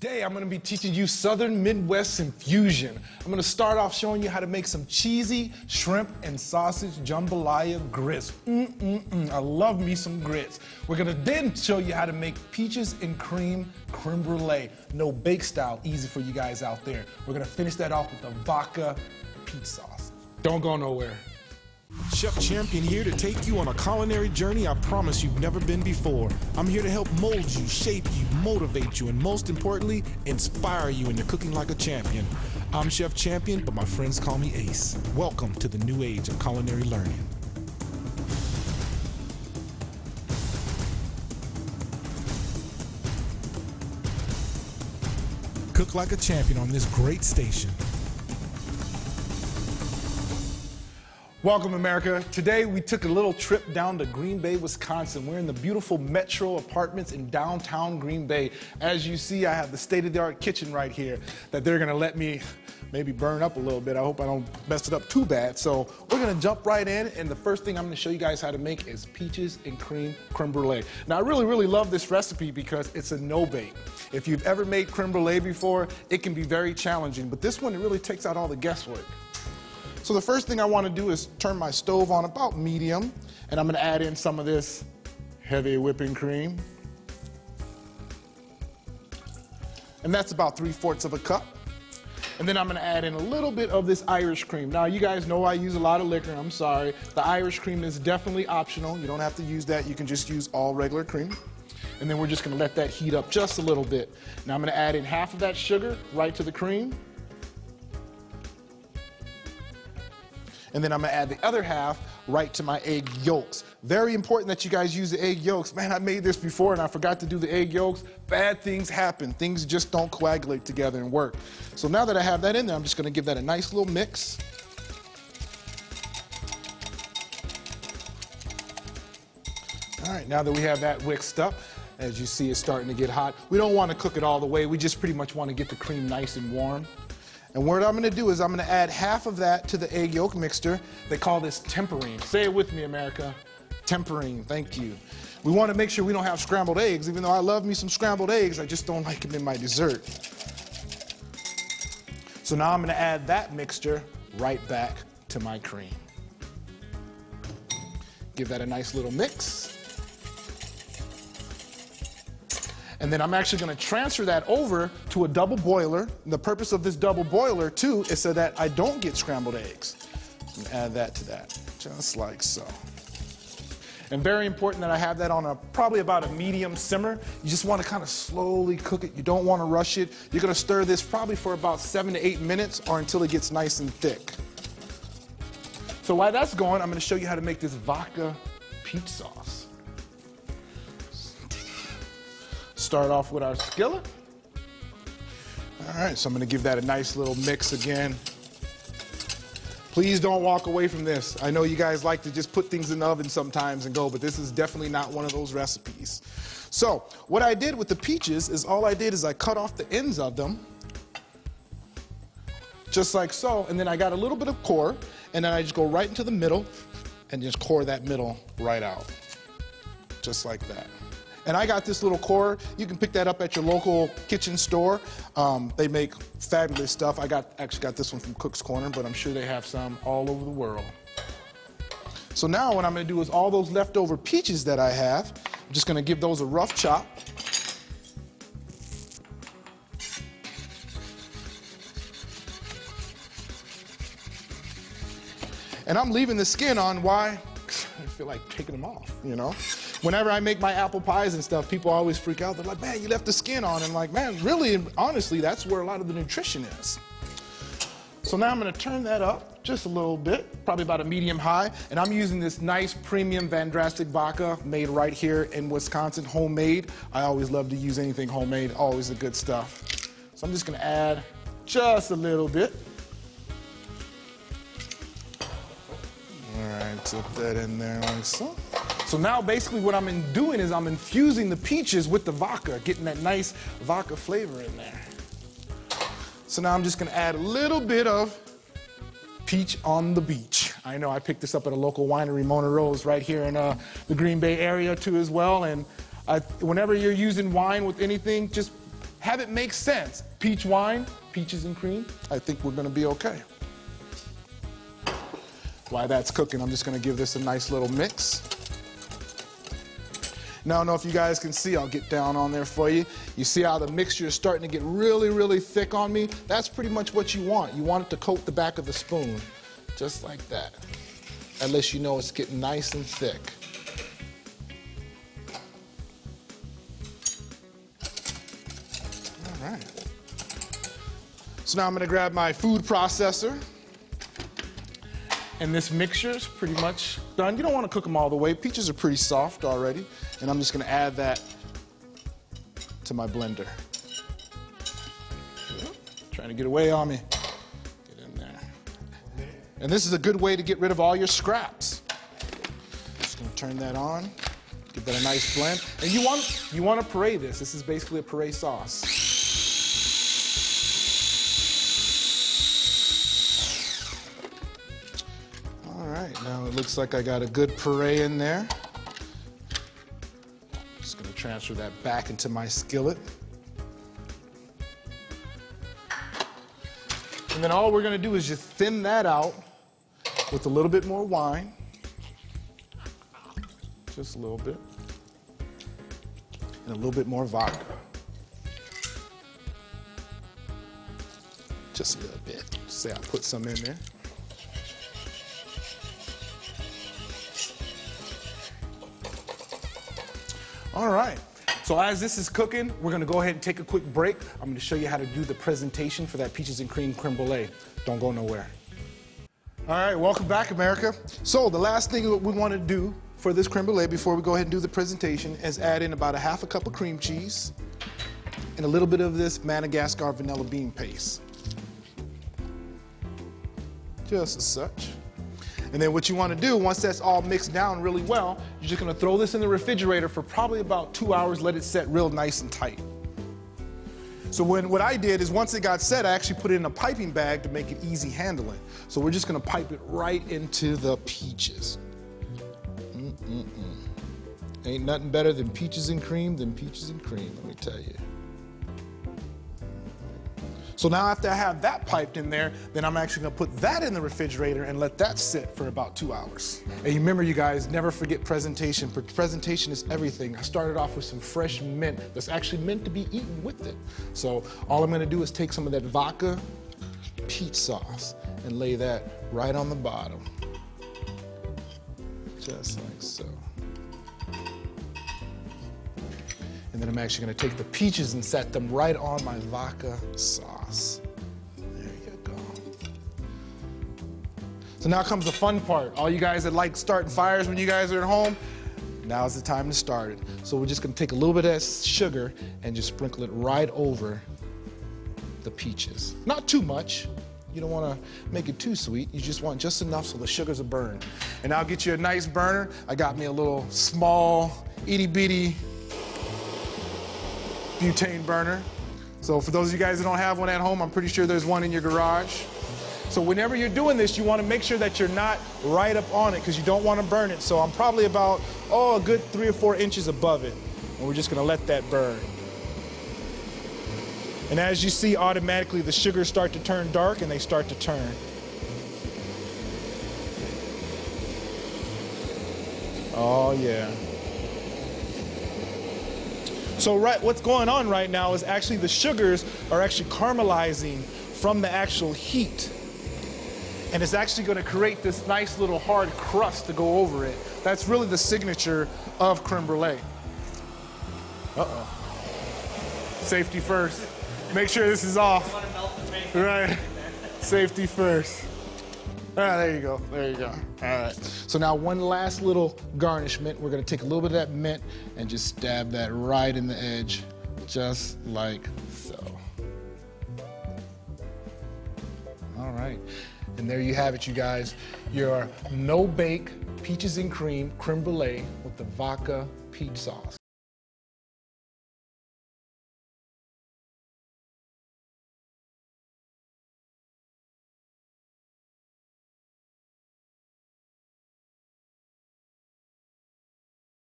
Today, I'm to be teaching you Southern Midwest infusion. I'm to start off showing you how to make some cheesy shrimp and sausage jambalaya grits. Mm-mm-mm, I love me some grits. We're to then show you how to make peaches and cream creme brulee. No bake style, easy for you guys out there. We're to finish that off with the vodka peach sauce. Don't go nowhere. Chef Champion here to take you on a culinary journey I promise you've never been before. I'm here to help mold you, shape you, motivate you, and most importantly, inspire you into cooking like a champion. I'm Chef Champion, but my friends call me Ace. Welcome to the new age of culinary learning. Cook like a champion on this great station. Welcome, America. Today we took a little trip down to Green Bay, Wisconsin. We're in the beautiful Metro Apartments in downtown Green Bay. As you see, I have the state of the art kitchen right here that they're going to let me maybe burn up a little bit. I hope I don't mess it up too bad. So we're going to jump right in, and the first thing I'm going to show you guys how to make is peaches and cream creme brulee. Now, I really, really love this recipe because it's a no bake. If you've ever made creme brulee before, it can be very challenging, but this one, it really takes out all the guesswork. So the first thing I want to do is turn my stove on about medium, and I'm going to add in some of this heavy whipping cream. And that's about three-fourths of a cup. And then I'm going to add in a little bit of this Irish cream. Now, you guys know I use a lot of liquor. I'm sorry. The Irish cream is definitely optional. You don't have to use that. You can just use all regular cream. And then we're just going to let that heat up just a little bit. Now, I'm going to add in half of that sugar right to the cream. And then I'm gonna add the other half right to my egg yolks. Very important that you guys use the egg yolks. Man, I made this before and I forgot to do the egg yolks. Bad things happen. Things just don't coagulate together and work. So now that I have that in there, I'm just gonna give that a nice little mix. All right, now that we have that mixed up, as you see, it's starting to get hot. We don't want to cook it all the way. We just pretty much want to get the cream nice and warm. And what I'm gonna do is I'm gonna add half of that to the egg yolk mixture. They call this tempering. Say it with me, America. Tempering, thank you. We wanna make sure we don't have scrambled eggs. Even though I love me some scrambled eggs, I just don't like them in my dessert. So now I'm gonna add that mixture right back to my cream. Give that a nice little mix. And then I'm actually to transfer that over to a double boiler. And the purpose of this double boiler, too, is so that I don't get scrambled eggs. add that to that, just like so. And very important that I have that on a probably about a medium simmer. You just want to kind of slowly cook it. You don't want to rush it. You're going to stir this probably for about seven to eight minutes or until it gets nice and thick. So while that's going, I'm going to show you how to make this vodka peach sauce. Start off with our skillet. All right, so I'm gonna give that a nice little mix again. Please don't walk away from this. I know you guys like to just put things in the oven sometimes and go, but this is definitely not one of those recipes. So what I did with the peaches is all I did is I cut off the ends of them, just like so, and then I got a little bit of core, and then I just go right into the middle and just core that middle right out, just like that. And I got this little core. You can pick that up at your local kitchen store. Um, they make fabulous stuff. I got actually got this one from Cook's Corner, but I'm sure they have some all over the world. So now what I'm to do is all those leftover peaches that I have, I'm just to give those a rough chop. And I'm leaving the skin on. Why? I feel like taking them off, you know? Whenever I make my apple pies and stuff, people always freak out. They're like, man, you left the skin on. And like, man, really, honestly, that's where a lot of the nutrition is. So now I'm gonna turn that up just a little bit, probably about a medium high. And I'm using this nice premium Van Drastic vodka made right here in Wisconsin, homemade. I always love to use anything homemade, always the good stuff. So I'm just gonna add just a little bit. All right, dip that in there like so. So now basically what I'm doing is I'm infusing the peaches with the vodka, getting that nice vodka flavor in there. So now I'm just gonna add a little bit of peach on the beach. I know I picked this up at a local winery, Mona Rose, right here in uh, the Green Bay area too as well. And I, whenever you're using wine with anything, just have it make sense. Peach wine, peaches and cream, I think we're gonna be okay. While that's cooking, I'm just gonna give this a nice little mix. Now, I don't know if you guys can see, I'll get down on there for you. You see how the mixture is starting to get really, really thick on me? That's pretty much what you want. You want it to coat the back of the spoon, just like that. At least you know it's getting nice and thick. All right. So now I'm gonna grab my food processor. And this mixture is pretty much done. You don't want to cook them all the way. Peaches are pretty soft already. And I'm just going to add that to my blender. Trying to get away on me. Get in there. And this is a good way to get rid of all your scraps. Just going to turn that on. Give that a nice blend. And you want you want to puree this. This is basically a puree sauce. It looks like I got a good puree in there. Just gonna transfer that back into my skillet. And then all we're gonna do is just thin that out with a little bit more wine. Just a little bit. And a little bit more vodka. Just a little bit. Say I put some in there. All right. So as this is cooking, we're gonna go ahead and take a quick break. I'm gonna show you how to do the presentation for that peaches and cream creme brulee. Don't go nowhere. All right, welcome back, America. So the last thing that we want to do for this creme brulee before we go ahead and do the presentation is add in about a half a cup of cream cheese and a little bit of this Madagascar vanilla bean paste. Just as such. And then what you want to do, once that's all mixed down really well, you're just going to throw this in the refrigerator for probably about two hours, let it set real nice and tight. So when, what I did is once it got set, I actually put it in a piping bag to make it easy handling. So we're just going to pipe it right into the peaches. Mm-mm-mm. Ain't nothing better than peaches and cream than peaches and cream, let me tell you. So now after I have that piped in there, then I'm actually gonna put that in the refrigerator and let that sit for about two hours. And remember you guys, never forget presentation. Presentation is everything. I started off with some fresh mint that's actually meant to be eaten with it. So all I'm gonna do is take some of that vodka peach sauce and lay that right on the bottom. Just like so. And then I'm actually gonna take the peaches and set them right on my vodka sauce. There you go. So now comes the fun part. All you guys that like starting fires when you guys are at home, now's the time to start it. So we're just gonna take a little bit of that sugar and just sprinkle it right over the peaches. Not too much. You don't wanna make it too sweet. You just want just enough so the sugars will burn. And I'll get you a nice burner. I got me a little small, itty bitty butane burner. So for those of you guys that don't have one at home, I'm pretty sure there's one in your garage. So whenever you're doing this, you want to make sure that you're not right up on it because you don't want to burn it. So I'm probably about, oh, a good three or four inches above it. And we're just going to let that burn. And as you see, automatically the sugars start to turn dark and they start to turn. Oh, yeah. So right, what's going on right now is actually the sugars are actually caramelizing from the actual heat. And it's actually going to create this nice little hard crust to go over it. That's really the signature of creme brulee. Uh-oh. Safety first. Make sure this is off. Right. Safety first. Ah, there you go. There you go. All right. So now one last little garnishment. We're going to take a little bit of that mint and just stab that right in the edge, just like so. All right. And there you have it, you guys. Your no-bake peaches and cream creme brulee with the vodka peach sauce.